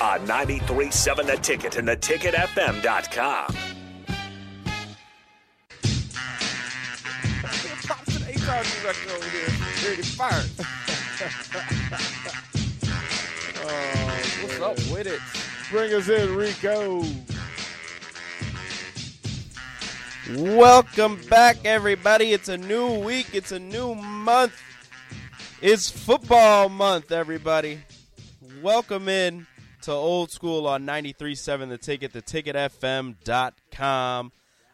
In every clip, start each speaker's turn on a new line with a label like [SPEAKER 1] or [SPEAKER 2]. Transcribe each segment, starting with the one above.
[SPEAKER 1] On 93.7 The Ticket and theticketfm.com.
[SPEAKER 2] Pops an HR director over here. Ready fire. oh, what's up with it?
[SPEAKER 3] Bring us in, Rico.
[SPEAKER 4] Welcome back, everybody. It's a new week. It's a new month. It's football month, everybody. Welcome in to Old School on 93.7 The Ticket, theticketfm.com.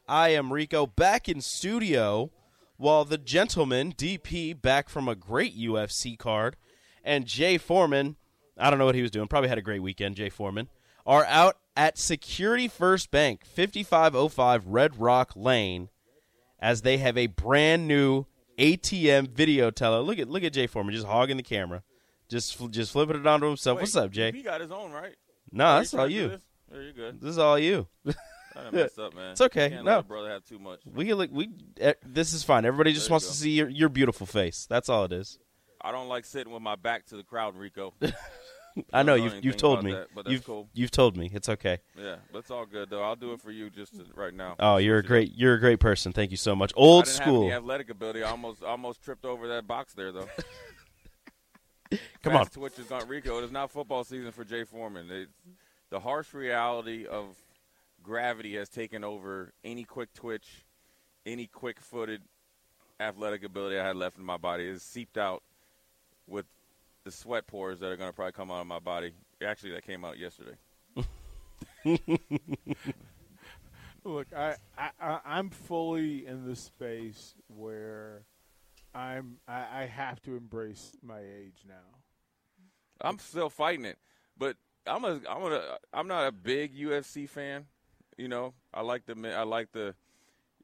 [SPEAKER 4] I am Rico back in studio while the gentleman, DP, back from a great UFC card, and Jay Foreman, I don't know what he was doing, probably had a great weekend, Jay Foreman, are out at Security First Bank, 5505 Red Rock Lane, as they have a brand new ATM video teller. Look at look at Jay Foreman just hogging the camera, just just flipping it onto himself. What's up, Jay?
[SPEAKER 2] He got his own, right?
[SPEAKER 4] No,
[SPEAKER 2] Are
[SPEAKER 4] that's all
[SPEAKER 2] trying to do
[SPEAKER 4] you.
[SPEAKER 2] This? There you good.
[SPEAKER 4] This is all you.
[SPEAKER 2] I messed up, man.
[SPEAKER 4] It's okay.
[SPEAKER 2] Can't
[SPEAKER 4] No.
[SPEAKER 2] brother have too much.
[SPEAKER 4] We can look. We eh, this is fine. Everybody just wants
[SPEAKER 2] go.
[SPEAKER 4] to see your, your beautiful face. That's all it is.
[SPEAKER 2] I don't like sitting with my back to the crowd, Rico.
[SPEAKER 4] I know
[SPEAKER 2] know
[SPEAKER 4] you've you've told me.
[SPEAKER 2] that, but that's
[SPEAKER 4] you've
[SPEAKER 2] cool.
[SPEAKER 4] you've told me. It's okay.
[SPEAKER 2] yeah, but it's all good though. I'll do it for you just to, right now.
[SPEAKER 4] Oh, you're a great you're a great person. Thank you so much. Old school.
[SPEAKER 2] Athletic ability. I almost almost tripped over that box there though.
[SPEAKER 4] Come
[SPEAKER 2] Fast
[SPEAKER 4] on.
[SPEAKER 2] Twitch is gone. Rico, it is not football season for Jay Foreman. It, the harsh reality of gravity has taken over any quick twitch, any quick footed athletic ability I had left in my body. It's seeped out with the sweat pores that are going to probably come out of my body. Actually, that came out yesterday.
[SPEAKER 3] Look, I, I, I I'm fully in the space where I'm I, I have to embrace my age now.
[SPEAKER 2] I'm still fighting it, but I'm a I'm a I'm not a big UFC fan. You know, I like the I like the.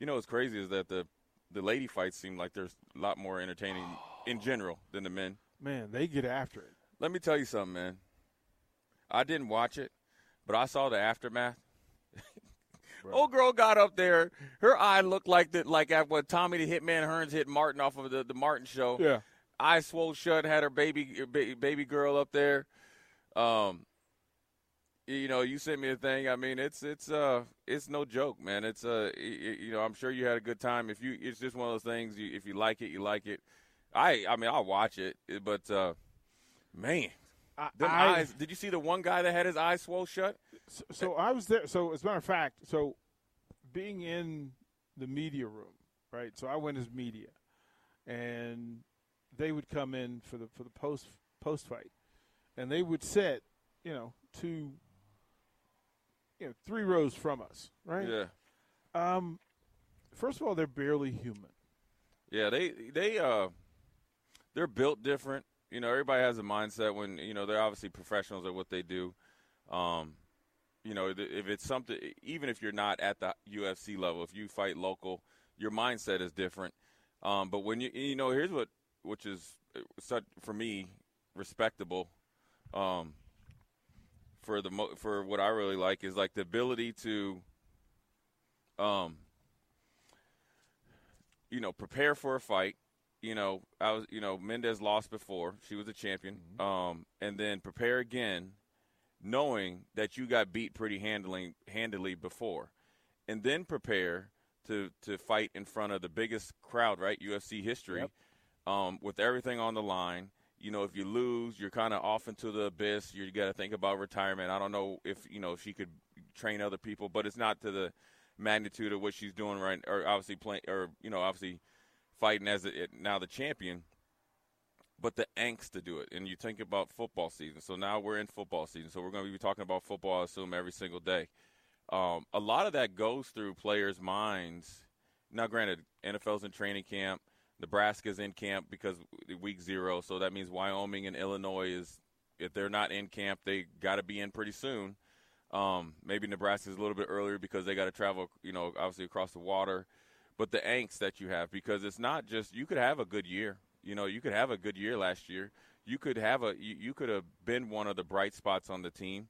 [SPEAKER 2] You know, what's crazy is that the the lady fights seem like there's a lot more entertaining in general than the men.
[SPEAKER 3] Man, they get after it.
[SPEAKER 2] Let me tell you something, man. I didn't watch it, but I saw the aftermath. Old girl got up there. Her eye looked like the like at what Tommy the Hitman Hearns hit Martin off of the the Martin show
[SPEAKER 3] Yeah.
[SPEAKER 2] eyes swole shut, had her baby baby girl up there. Um, you know, you sent me a thing. I mean, it's it's uh it's no joke, man. It's uh you know, I'm sure you had a good time. If you, it's just one of those things. You, if you like it, you like it. I I mean, I'll watch it, but uh, man, them
[SPEAKER 3] I-
[SPEAKER 2] eyes. Did you see the one guy that had his eyes swole shut?
[SPEAKER 3] So, so I was there. So as a matter of fact, so being in the media room, right? So I went as media, and they would come in for the for the post post fight, and they would sit, you know, two, you know, three rows from us, right?
[SPEAKER 2] Yeah,
[SPEAKER 3] Um, first of all, they're barely human.
[SPEAKER 2] yeah. They they uh, they're built different. You know, everybody has a mindset when you know they're obviously professionals at what they do. Um, you know, if it's something, even if you're not at the UFC level, if you fight local, your mindset is different. Um, but when you, you know, here's what, which is uh, such for me respectable. Um, for the mo- for what I really like is like the ability to, um, you know, prepare for a fight. You know, I was, you know, Mendez lost before; she was a champion. Um, and then prepare again knowing that you got beat pretty handling handily before, and then prepare to to fight in front of the biggest crowd, right? UFC history, um, with everything on the line. You know, if you lose, you're kind of off into the abyss. You got to think about retirement. I don't know if you know she could train other people, but it's not to the magnitude of what she's doing right, or obviously playing, or you know, obviously fighting as a, now the champion but the angst to do it. And you think about football season. So now we're in football season. So we're going to be talking about football, I assume, every single day. Um, a lot of that goes through players' minds. Now, granted, NFL's in training camp. Nebraska's in camp because week zero. So that means Wyoming and Illinois is, if they're not in camp, they got to be in pretty soon. Um, maybe Nebraska's a little bit earlier because they got to travel, you know, obviously across the water. But the angst that you have because it's not just you could have a good year. You know, you could have a good year last year. You could have a you, you could have been one of the bright spots on the team,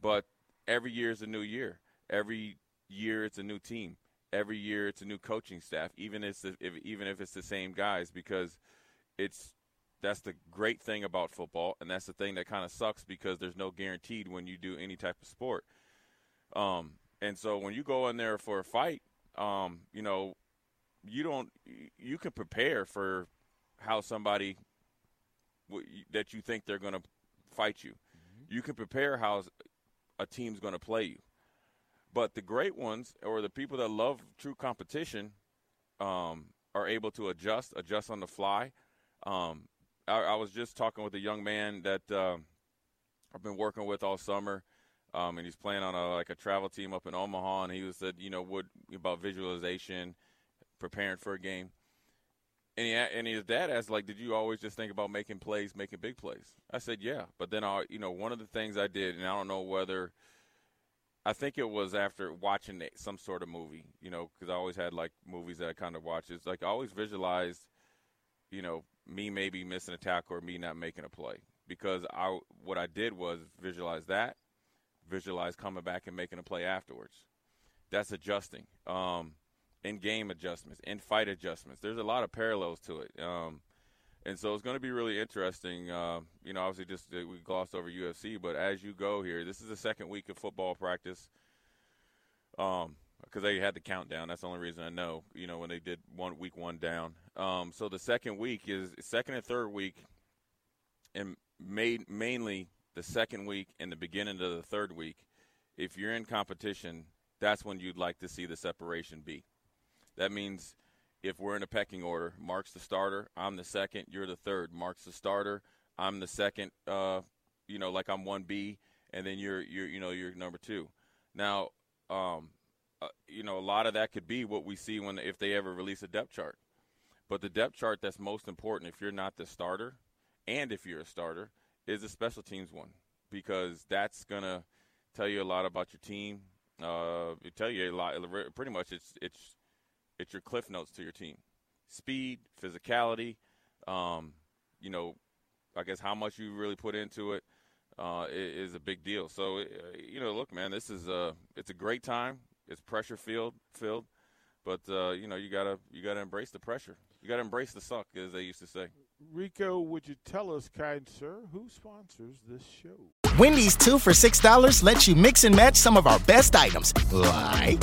[SPEAKER 2] but every year is a new year. Every year it's a new team. Every year it's a new coaching staff, even if, if even if it's the same guys, because it's that's the great thing about football, and that's the thing that kind of sucks because there's no guaranteed when you do any type of sport. Um, and so when you go in there for a fight, um, you know, you don't you can prepare for how somebody that you think they're going to fight you. Mm-hmm. You can prepare how a team's going to play you. But the great ones, or the people that love true competition, um, are able to adjust, adjust on the fly. Um, I, I, was just talking with a young man that uh, I've been working with all summer, um, and he's playing on a like a travel team up in Omaha. And he was said, you know, what about visualization, preparing for a game. And, he, and his dad asked, like, did you always just think about making plays, making big plays? I said, yeah. But then, I, you know, one of the things I did, and I don't know whether – I think it was after watching some sort of movie, you know, because I always had like movies that I kind of watch. It's like I always visualized, you know, me maybe missing a tackle or me not making a play because I what I did was visualize that, visualize coming back and making a play afterwards. That's adjusting, um, in game adjustments, in fight adjustments. There's a lot of parallels to it. Um, and so it's going to be really interesting. Uh, you know, obviously, just uh, we glossed over UFC, but as you go here, this is the second week of football practice. Um, because they had the countdown. That's the only reason I know. You know, when they did one week one down. Um, so the second week is second and third week, and made mainly the second week and the beginning of the third week. If you're in competition, that's when you'd like to see the separation be. That means if we're in a pecking order, Mark's the starter, I'm the second, you're the third. Mark's the starter, I'm the second. Uh, you know, like I'm one B, and then you're you're you know you're number two. Now, um, uh, you know, a lot of that could be what we see when if they ever release a depth chart. But the depth chart that's most important if you're not the starter, and if you're a starter, is the special teams one because that's gonna tell you a lot about your team. Uh, it tell you a lot. Pretty much, it's it's it's your cliff notes to your team. Speed, physicality, um, you know, I guess how much you really put into it uh, is a big deal. So, uh, you know, look, man, this is a it's a great time. It's pressure filled, filled, but uh, you know, you gotta you gotta embrace the pressure. You gotta embrace the suck, as they used to say.
[SPEAKER 3] Rico, would you tell us, kind sir, who sponsors this show?
[SPEAKER 5] Wendy's two for $6 lets you mix and match some of our best items, like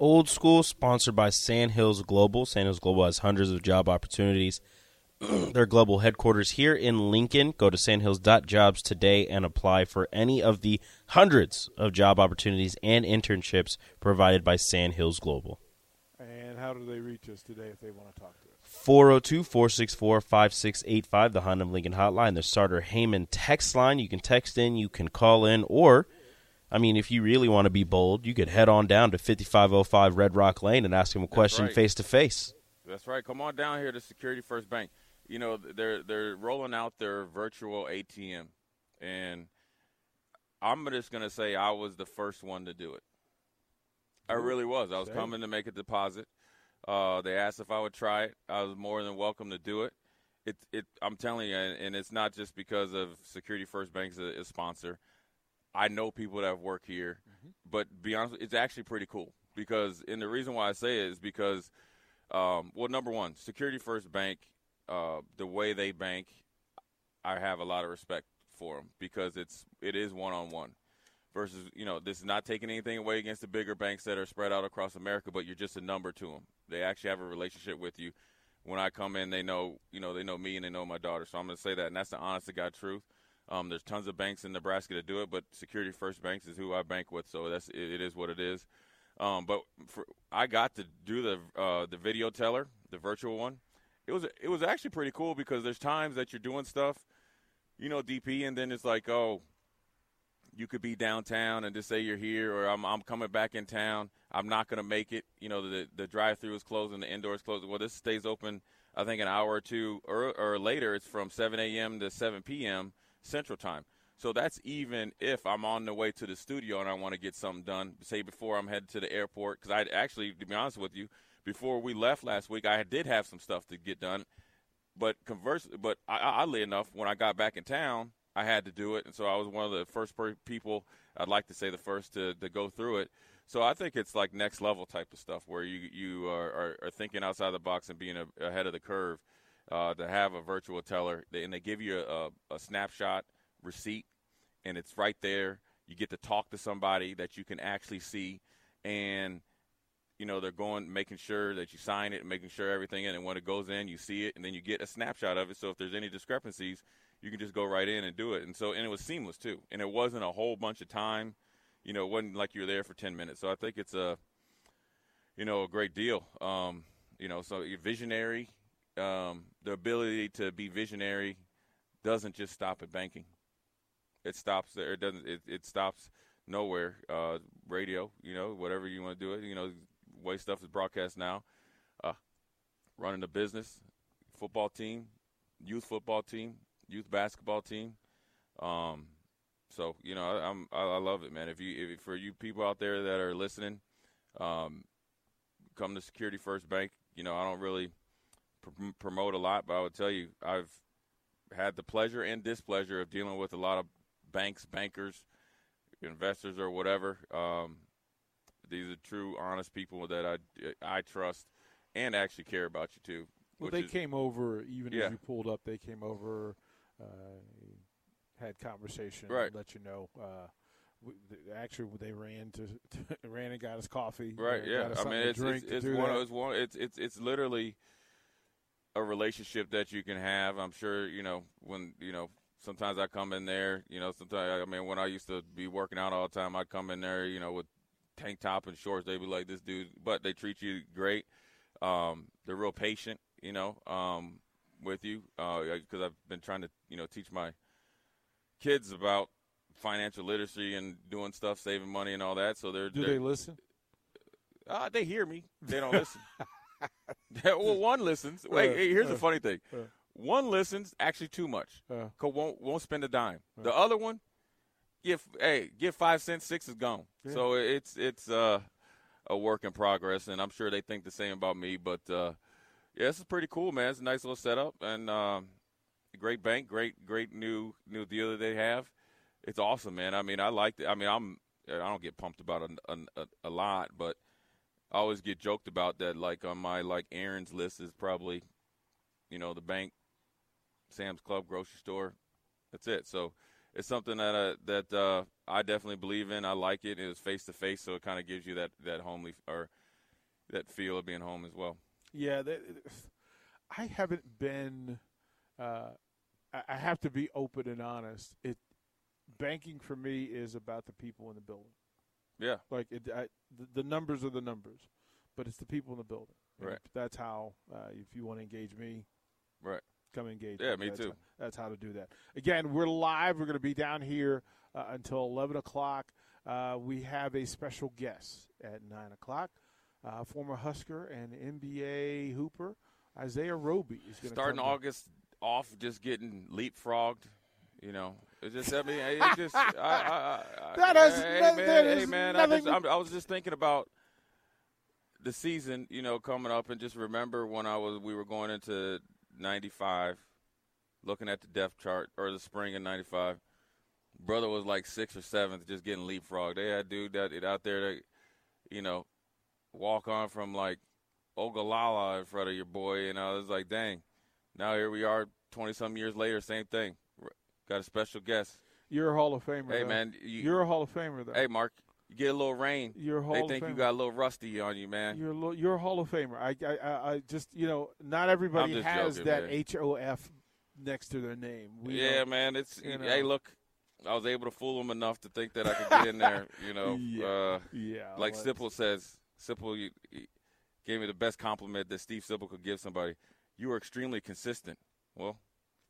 [SPEAKER 4] Old School, sponsored by Sandhills Global. Sandhills Global has hundreds of job opportunities. Their global headquarters here in Lincoln. Go to sandhills.jobs today and apply for any of the hundreds of job opportunities and internships provided by Sandhills Global.
[SPEAKER 3] And how do they reach us today if they want to talk to us?
[SPEAKER 4] 402 464 5685, the Honda Lincoln hotline, the Starter Heyman text line. You can text in, you can call in, or, I mean, if you really want to be bold, you could head on down to 5505 Red Rock Lane and ask him a question face to face.
[SPEAKER 2] That's right. Come on down here to Security First Bank. You know, they're, they're rolling out their virtual ATM, and I'm just going to say I was the first one to do it. I really was. I was coming to make a deposit uh, they asked if I would try it. I was more than welcome to do it. It, it I'm telling you, and, it's not just because of Security First Bank's a, a sponsor. I know people that have worked here, mm-hmm. but be honest, it's actually pretty cool because, and the reason why I say it is because, um, well, number one, Security First Bank, uh, the way they bank, I have a lot of respect for them because it's it is one on one versus you know this is not taking anything away against the bigger banks that are spread out across America, but you're just a number to them. They actually have a relationship with you. When I come in, they know, you know, they know me and they know my daughter. So I'm going to say that, and that's the honest to God truth. Um, there's tons of banks in Nebraska to do it, but Security First Banks is who I bank with, so that's it, it is what it is. Um, but for, I got to do the uh, the video teller, the virtual one. It was it was actually pretty cool because there's times that you're doing stuff, you know, DP, and then it's like, oh, you could be downtown and just say you're here, or I'm I'm coming back in town. I'm not to make it. You know, the the drive-through is closing, the indoor is closing. Well, this stays open. I think an hour or two or, or later. It's from 7 a.m. to 7 p.m. Central Time. So that's even if I'm on the way to the studio and I want to get something done. Say before I'm headed to the airport, because I actually, to be honest with you, before we left last week, I did have some stuff to get done. But converse, but oddly enough, when I got back in town, I had to do it, and so I was one of the first people. I'd like to say the first to to go through it. So I think it's like next level type of stuff where you you are, are, are thinking outside the box and being a, ahead of the curve. Uh, to have a virtual teller, and they give you a, a snapshot receipt, and it's right there. You get to talk to somebody that you can actually see, and you know they're going making sure that you sign it making sure everything in and when it goes in you see it and then you get a snapshot of it so if there's any discrepancies you can just go right in and do it and so and it was seamless too and it wasn't a whole bunch of time you know, it wasn't like you were there for 10 minutes. So I think it's a, you know, a great deal. Um, you know, so visionary. Um, the ability to be visionary doesn't just stop at banking. It stops there. It doesn't. It, it stops nowhere. Uh, radio, you know, whatever you want to do it. You know, way stuff is broadcast now. Uh, running a business, football team, youth football team, youth basketball team. Um, so you know, I, am I, I love it, man. If you if, for you people out there that are listening, um, come to Security First Bank. You know, I don't really pr- promote a lot, but I would tell you, I've had the pleasure and displeasure of dealing with a lot of banks, bankers, investors, or whatever. Um, these are true, honest people that I I trust and actually care about you too.
[SPEAKER 3] Well, they
[SPEAKER 2] is,
[SPEAKER 3] came over even
[SPEAKER 2] yeah.
[SPEAKER 3] as you pulled up. They came over. Uh, had conversation,
[SPEAKER 2] right?
[SPEAKER 3] Let you know. Uh, we, actually, they ran to, to, ran and got us coffee,
[SPEAKER 2] right? Yeah, I mean, it's it's, it's one, it's one it's it's it's literally a relationship that you can have. I'm sure you know when you know. Sometimes I come in there, you know. Sometimes I mean, when I used to be working out all the time, I'd come in there, you know, with tank top and shorts. They'd be like, "This dude," but they treat you great. Um, they're real patient, you know, um, with you because uh, I've been trying to, you know, teach my kids about financial literacy and doing stuff, saving money and all that. So they're
[SPEAKER 3] do
[SPEAKER 2] they're,
[SPEAKER 3] they listen?
[SPEAKER 2] Uh, they hear me. They don't listen. well, one listens. Wait, uh, hey, here's uh, the funny thing. Uh, one listens actually too much. Uh. Won't won't spend a dime. Uh. The other one, give hey give five cents, six is gone. Yeah. So it's it's uh, a work in progress, and I'm sure they think the same about me. But uh, yeah, this is pretty cool, man. It's a nice little setup, and um, great bank, great great new new deal that they have. It's awesome, man. I mean, I like it. I mean, I'm I don't get pumped about a, a, a lot, but I always get joked about that. Like on my like Aaron's list is probably, you know, the bank, Sam's Club, grocery store. That's it. So it's something that uh, that uh, I definitely believe in. I like it. It was face to face, so it kind of gives you that that homely or that feel of being home as well.
[SPEAKER 3] Yeah, that, I haven't been uh, I have to be open and honest. It banking for me is about the people in the building.
[SPEAKER 2] Yeah,
[SPEAKER 3] like it, I, the, the, numbers are the numbers, but it's the people in the building.
[SPEAKER 2] And right.
[SPEAKER 3] That's how. Uh, if you want to engage me,
[SPEAKER 2] right,
[SPEAKER 3] come engage.
[SPEAKER 2] Yeah,
[SPEAKER 3] me,
[SPEAKER 2] me
[SPEAKER 3] that's
[SPEAKER 2] too.
[SPEAKER 3] How, that's how to do that. Again, we're live. We're going to be down here uh, until eleven o'clock. Uh, we have a special guest at nine o'clock. Uh, former Husker and NBA hooper Isaiah Roby is going to
[SPEAKER 2] starting August off just getting leapfrogged. You know, it's just I mean, it just I, I, I,
[SPEAKER 3] that is
[SPEAKER 2] hey,
[SPEAKER 3] that,
[SPEAKER 2] man,
[SPEAKER 3] that
[SPEAKER 2] hey man. I, just, I was just thinking about the season, you know, coming up, and just remember when I was we were going into '95, looking at the depth chart or the spring of '95. Brother was like sixth or seventh, just getting leapfrogged. They had dude that it out there that, you know, walk on from like Ogallala in front of your boy, and I was like, dang now here we are, twenty some years later, same thing. Got a special guest.
[SPEAKER 3] You're a Hall of Famer.
[SPEAKER 2] Hey
[SPEAKER 3] though.
[SPEAKER 2] man,
[SPEAKER 3] you, are a Hall of Famer though.
[SPEAKER 2] Hey Mark, you get a little rain.
[SPEAKER 3] You're a Hall
[SPEAKER 2] they think you got a little rusty on you, man.
[SPEAKER 3] You're a little, you're a Hall of Famer. I, I, I just you know, not everybody has
[SPEAKER 2] joking,
[SPEAKER 3] that H O F next to their name. We
[SPEAKER 2] yeah, man. It's
[SPEAKER 3] you know.
[SPEAKER 2] hey, look, I was able to fool them enough to think that I could get in there. You know,
[SPEAKER 3] Yeah.
[SPEAKER 2] uh,
[SPEAKER 3] Yeah,
[SPEAKER 2] like
[SPEAKER 3] let's-
[SPEAKER 2] Sipple says, Sipple you, you gave me the best compliment that Steve Sipple could give somebody. You are extremely consistent. Well,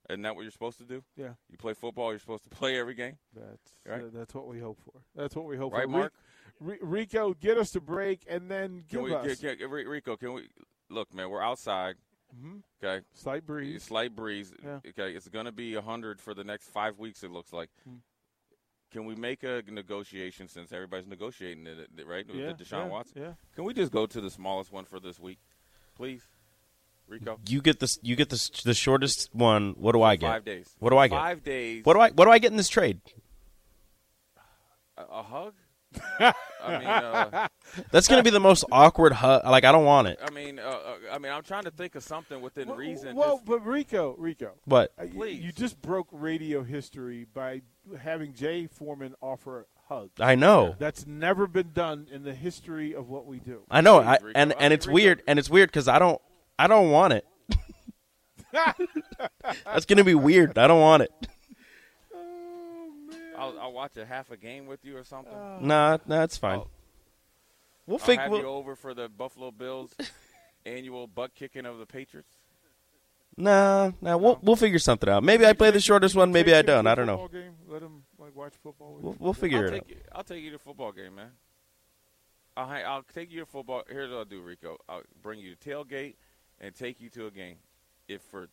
[SPEAKER 2] isn't that what you're supposed to do?
[SPEAKER 3] Yeah.
[SPEAKER 2] You play football. You're supposed to play every game.
[SPEAKER 3] That's
[SPEAKER 2] Right.
[SPEAKER 3] uh, that's what we hope for. That's what we hope for.
[SPEAKER 2] Right,
[SPEAKER 3] for.
[SPEAKER 2] Mark?
[SPEAKER 3] Ri- Rico, get us to break and then give
[SPEAKER 2] Can we,
[SPEAKER 3] us
[SPEAKER 2] can, can- Rico? Can we look, man? We're outside.
[SPEAKER 3] Mhm.
[SPEAKER 2] Okay.
[SPEAKER 3] slight breeze.
[SPEAKER 2] Slight breeze.
[SPEAKER 3] Yeah.
[SPEAKER 2] Okay, it's going to be hundred for the next five weeks. It looks like.
[SPEAKER 3] Hmm.
[SPEAKER 2] Can we make a negotiation since everybody's negotiating it, right? With
[SPEAKER 3] Yeah,
[SPEAKER 2] the Deshaun
[SPEAKER 3] yeah,
[SPEAKER 2] Watson.
[SPEAKER 3] yeah.
[SPEAKER 2] Can we just go to the smallest one for this week, please, Rico?
[SPEAKER 4] You get this. You get this. The shortest one. What do I get?
[SPEAKER 2] Five days.
[SPEAKER 4] What do I get?
[SPEAKER 2] Five days.
[SPEAKER 4] What do I? What do I get in this trade?
[SPEAKER 2] A, a hug. I mean, uh,
[SPEAKER 4] That's going to be the most awkward hug. Like I don't want it.
[SPEAKER 2] I mean, uh, uh, I mean, I'm trying to think of something within reason.
[SPEAKER 3] Well,
[SPEAKER 2] just-
[SPEAKER 3] but Rico, Rico,
[SPEAKER 4] What?
[SPEAKER 3] uh,
[SPEAKER 2] Please.
[SPEAKER 3] you just broke radio history by having Jay Foreman offer a hug.
[SPEAKER 4] I know.
[SPEAKER 3] That's never been done in the history of what we do.
[SPEAKER 4] I know.
[SPEAKER 2] Please,
[SPEAKER 4] I,
[SPEAKER 2] Rico.
[SPEAKER 4] and
[SPEAKER 2] I
[SPEAKER 4] and it's
[SPEAKER 2] Rico-
[SPEAKER 4] weird. And it's weird because I don't. I don't want it. That's going to be weird. I don't want it.
[SPEAKER 2] Oh, I'll, I'll watch a half a game with you or something. Oh.
[SPEAKER 4] Nah, nah, it's fine.
[SPEAKER 2] I'll-
[SPEAKER 4] We'll
[SPEAKER 2] I'll
[SPEAKER 4] figure.
[SPEAKER 2] have you
[SPEAKER 4] We'll,
[SPEAKER 2] over for the Buffalo Bills annual butt kicking of the Patriots.
[SPEAKER 4] nah, nah. We'll we'll figure something out. Maybe I play the shortest one. Maybe I don't. I don't know.
[SPEAKER 3] Game, let him like watch football. With
[SPEAKER 4] We'll, we'll figure
[SPEAKER 2] I'll
[SPEAKER 4] it out.
[SPEAKER 2] take you. I'll take you to football game, man. I'll I'll take you to football. Here's what I'll do, Rico. I'll bring you to tailgate and take you to a game. If for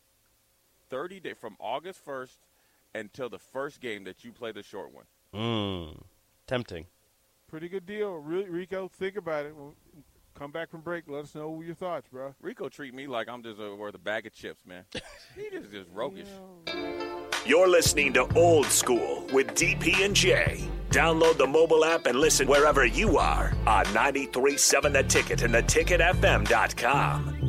[SPEAKER 2] thirty days from August first until the first game that you play the short one.
[SPEAKER 4] Mm, tempting.
[SPEAKER 3] Pretty good deal, Re- Rico. Think about it. We'll come back from break. Let us know your thoughts, bro.
[SPEAKER 2] Rico treat me like I'm just uh, worth a bag of chips, man. he just just roguish.
[SPEAKER 1] You're listening to Old School with DP and Jay. Download the mobile app and listen wherever you are on 937 The Ticket and theticketfm.com.